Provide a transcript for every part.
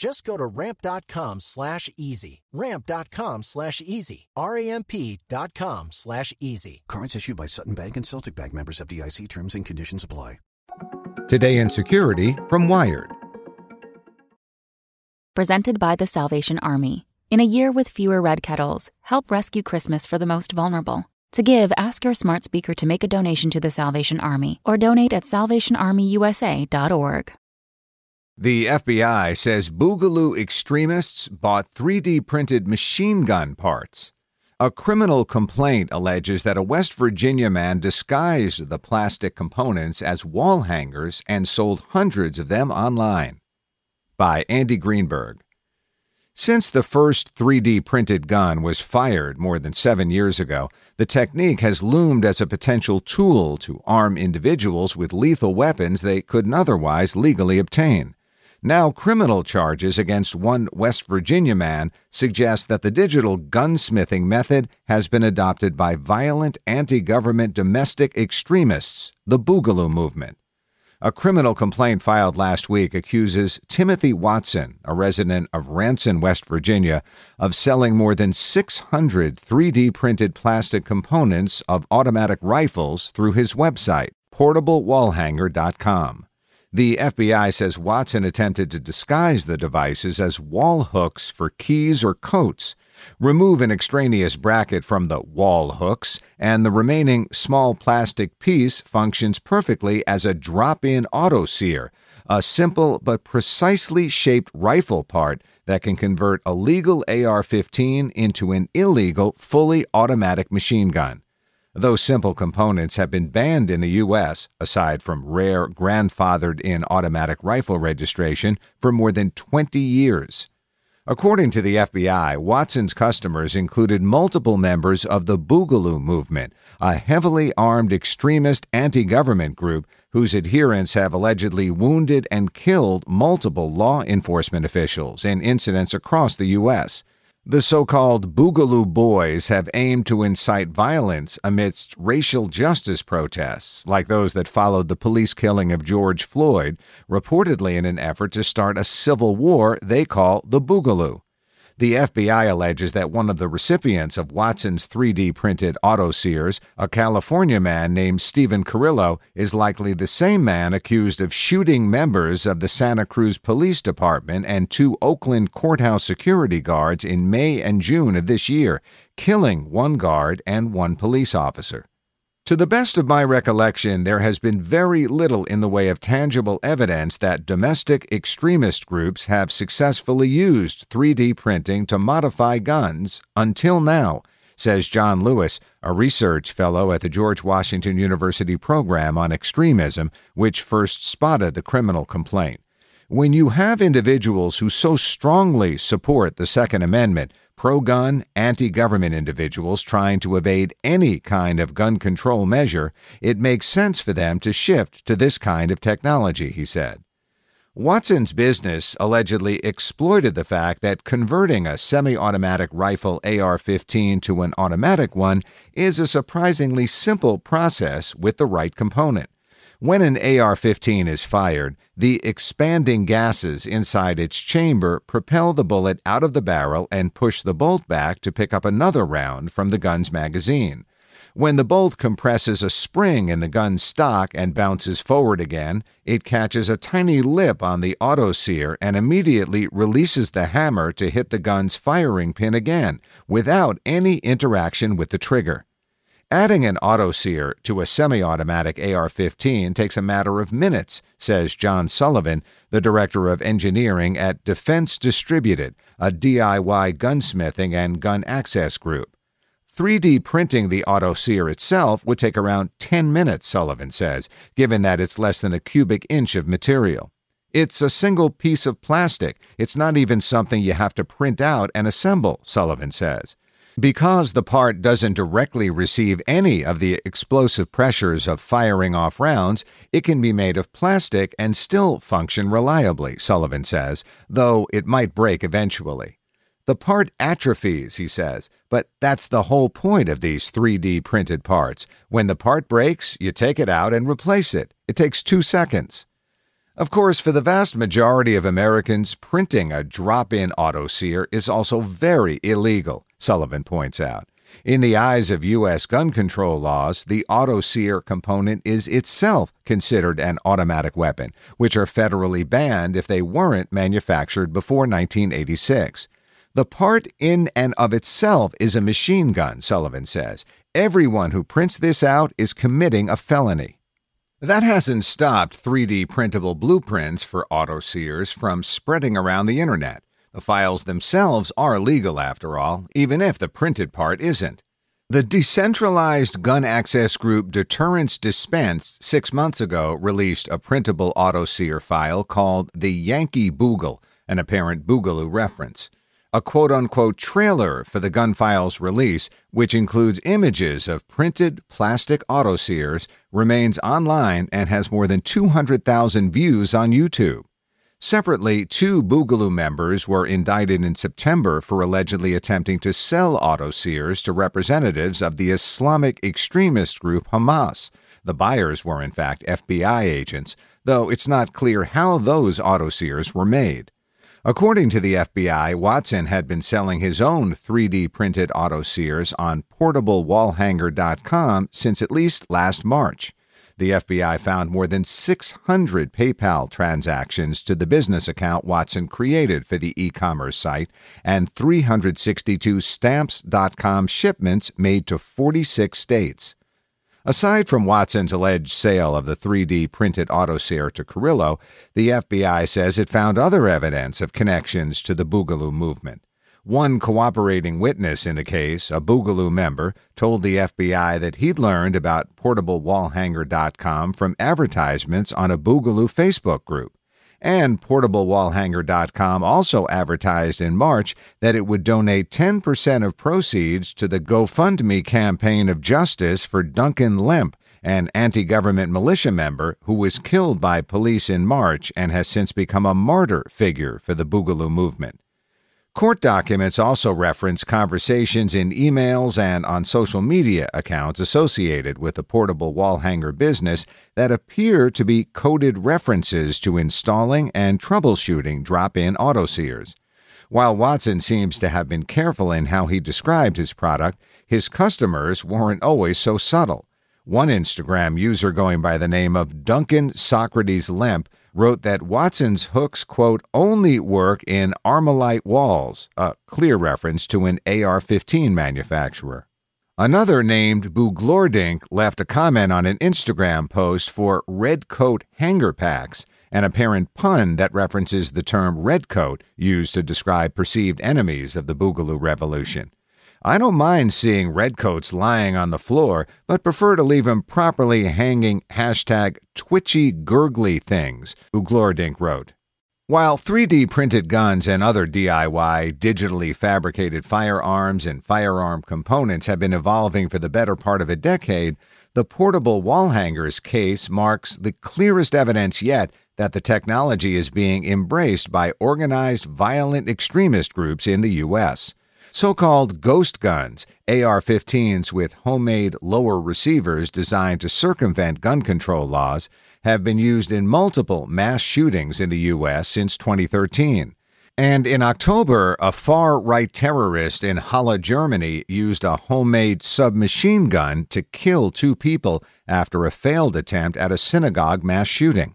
Just go to ramp.com slash easy. Ramp.com slash easy. R-A-M-P dot com slash easy. Cards issued by Sutton Bank and Celtic Bank members FDIC terms and conditions apply. Today in Security from Wired. Presented by the Salvation Army. In a year with fewer red kettles, help rescue Christmas for the most vulnerable. To give, ask your smart speaker to make a donation to the Salvation Army or donate at salvationarmyusa.org. The FBI says Boogaloo extremists bought 3D printed machine gun parts. A criminal complaint alleges that a West Virginia man disguised the plastic components as wall hangers and sold hundreds of them online. By Andy Greenberg. Since the first 3D printed gun was fired more than seven years ago, the technique has loomed as a potential tool to arm individuals with lethal weapons they couldn't otherwise legally obtain. Now, criminal charges against one West Virginia man suggest that the digital gunsmithing method has been adopted by violent anti government domestic extremists, the Boogaloo movement. A criminal complaint filed last week accuses Timothy Watson, a resident of Ranson, West Virginia, of selling more than 600 3D printed plastic components of automatic rifles through his website, portablewallhanger.com. The FBI says Watson attempted to disguise the devices as wall hooks for keys or coats. Remove an extraneous bracket from the wall hooks, and the remaining small plastic piece functions perfectly as a drop in auto sear, a simple but precisely shaped rifle part that can convert a legal AR 15 into an illegal, fully automatic machine gun. Those simple components have been banned in the U.S., aside from rare grandfathered in automatic rifle registration, for more than 20 years. According to the FBI, Watson's customers included multiple members of the Boogaloo movement, a heavily armed extremist anti government group whose adherents have allegedly wounded and killed multiple law enforcement officials in incidents across the U.S. The so called Boogaloo Boys have aimed to incite violence amidst racial justice protests, like those that followed the police killing of George Floyd, reportedly in an effort to start a civil war they call the Boogaloo. The FBI alleges that one of the recipients of Watson's 3D printed auto sears, a California man named Steven Carrillo, is likely the same man accused of shooting members of the Santa Cruz Police Department and two Oakland courthouse security guards in May and June of this year, killing one guard and one police officer. To the best of my recollection, there has been very little in the way of tangible evidence that domestic extremist groups have successfully used 3D printing to modify guns until now, says John Lewis, a research fellow at the George Washington University program on extremism, which first spotted the criminal complaint. When you have individuals who so strongly support the Second Amendment, pro gun, anti government individuals trying to evade any kind of gun control measure, it makes sense for them to shift to this kind of technology, he said. Watson's business allegedly exploited the fact that converting a semi automatic rifle AR 15 to an automatic one is a surprisingly simple process with the right component. When an AR 15 is fired, the expanding gases inside its chamber propel the bullet out of the barrel and push the bolt back to pick up another round from the gun's magazine. When the bolt compresses a spring in the gun's stock and bounces forward again, it catches a tiny lip on the auto sear and immediately releases the hammer to hit the gun's firing pin again, without any interaction with the trigger. Adding an autosear to a semi automatic AR 15 takes a matter of minutes, says John Sullivan, the director of engineering at Defense Distributed, a DIY gunsmithing and gun access group. 3D printing the autosear itself would take around 10 minutes, Sullivan says, given that it's less than a cubic inch of material. It's a single piece of plastic. It's not even something you have to print out and assemble, Sullivan says. Because the part doesn't directly receive any of the explosive pressures of firing off rounds, it can be made of plastic and still function reliably, Sullivan says, though it might break eventually. The part atrophies, he says, but that's the whole point of these 3D printed parts. When the part breaks, you take it out and replace it. It takes two seconds. Of course, for the vast majority of Americans, printing a drop in auto autosear is also very illegal, Sullivan points out. In the eyes of U.S. gun control laws, the auto autosear component is itself considered an automatic weapon, which are federally banned if they weren't manufactured before 1986. The part in and of itself is a machine gun, Sullivan says. Everyone who prints this out is committing a felony. That hasn't stopped 3D printable blueprints for autosears from spreading around the internet. The files themselves are legal, after all, even if the printed part isn't. The decentralized gun access group Deterrence Dispensed six months ago released a printable autosear file called the Yankee Boogle, an apparent Boogaloo reference a quote unquote trailer for the Gunfiles release, which includes images of printed plastic auto sears, remains online and has more than 200,000 views on YouTube. Separately, two Boogaloo members were indicted in September for allegedly attempting to sell auto sears to representatives of the Islamic extremist group Hamas. The buyers were, in fact, FBI agents, though it's not clear how those auto sears were made. According to the FBI, Watson had been selling his own 3D printed autosears on portablewallhanger.com since at least last March. The FBI found more than 600 PayPal transactions to the business account Watson created for the e commerce site and 362 Stamps.com shipments made to 46 states. Aside from Watson's alleged sale of the 3D printed autosear to Carrillo, the FBI says it found other evidence of connections to the Boogaloo movement. One cooperating witness in the case, a Boogaloo member, told the FBI that he'd learned about portablewallhanger.com from advertisements on a Boogaloo Facebook group. And PortableWallHanger.com also advertised in March that it would donate 10% of proceeds to the GoFundMe campaign of justice for Duncan Lemp, an anti government militia member who was killed by police in March and has since become a martyr figure for the Boogaloo movement. Court documents also reference conversations in emails and on social media accounts associated with the portable wall hanger business that appear to be coded references to installing and troubleshooting drop in autosears. While Watson seems to have been careful in how he described his product, his customers weren't always so subtle. One Instagram user going by the name of Duncan Socrates Lemp wrote that Watson's hooks, quote, only work in Armalite walls, a clear reference to an AR 15 manufacturer. Another named Buglordink left a comment on an Instagram post for Red Coat Hanger Packs, an apparent pun that references the term red coat used to describe perceived enemies of the Boogaloo Revolution. I don't mind seeing redcoats lying on the floor, but prefer to leave them properly hanging hashtag twitchy gurgly things, Buglordink wrote. While 3D printed guns and other DIY digitally fabricated firearms and firearm components have been evolving for the better part of a decade, the portable wall hangers case marks the clearest evidence yet that the technology is being embraced by organized violent extremist groups in the U.S. So called ghost guns, AR 15s with homemade lower receivers designed to circumvent gun control laws, have been used in multiple mass shootings in the U.S. since 2013. And in October, a far right terrorist in Halle, Germany, used a homemade submachine gun to kill two people after a failed attempt at a synagogue mass shooting.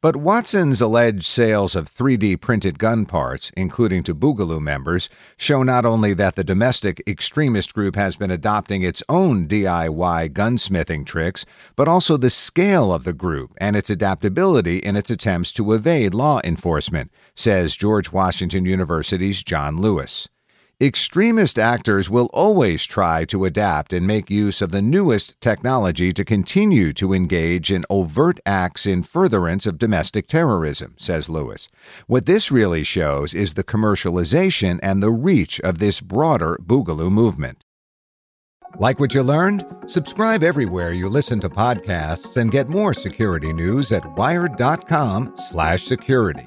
But Watson's alleged sales of 3D printed gun parts, including to Boogaloo members, show not only that the domestic extremist group has been adopting its own DIY gunsmithing tricks, but also the scale of the group and its adaptability in its attempts to evade law enforcement, says George Washington University's John Lewis. Extremist actors will always try to adapt and make use of the newest technology to continue to engage in overt acts in furtherance of domestic terrorism, says Lewis. What this really shows is the commercialization and the reach of this broader Boogaloo movement. Like what you learned? Subscribe everywhere you listen to podcasts and get more security news at wired.com/security.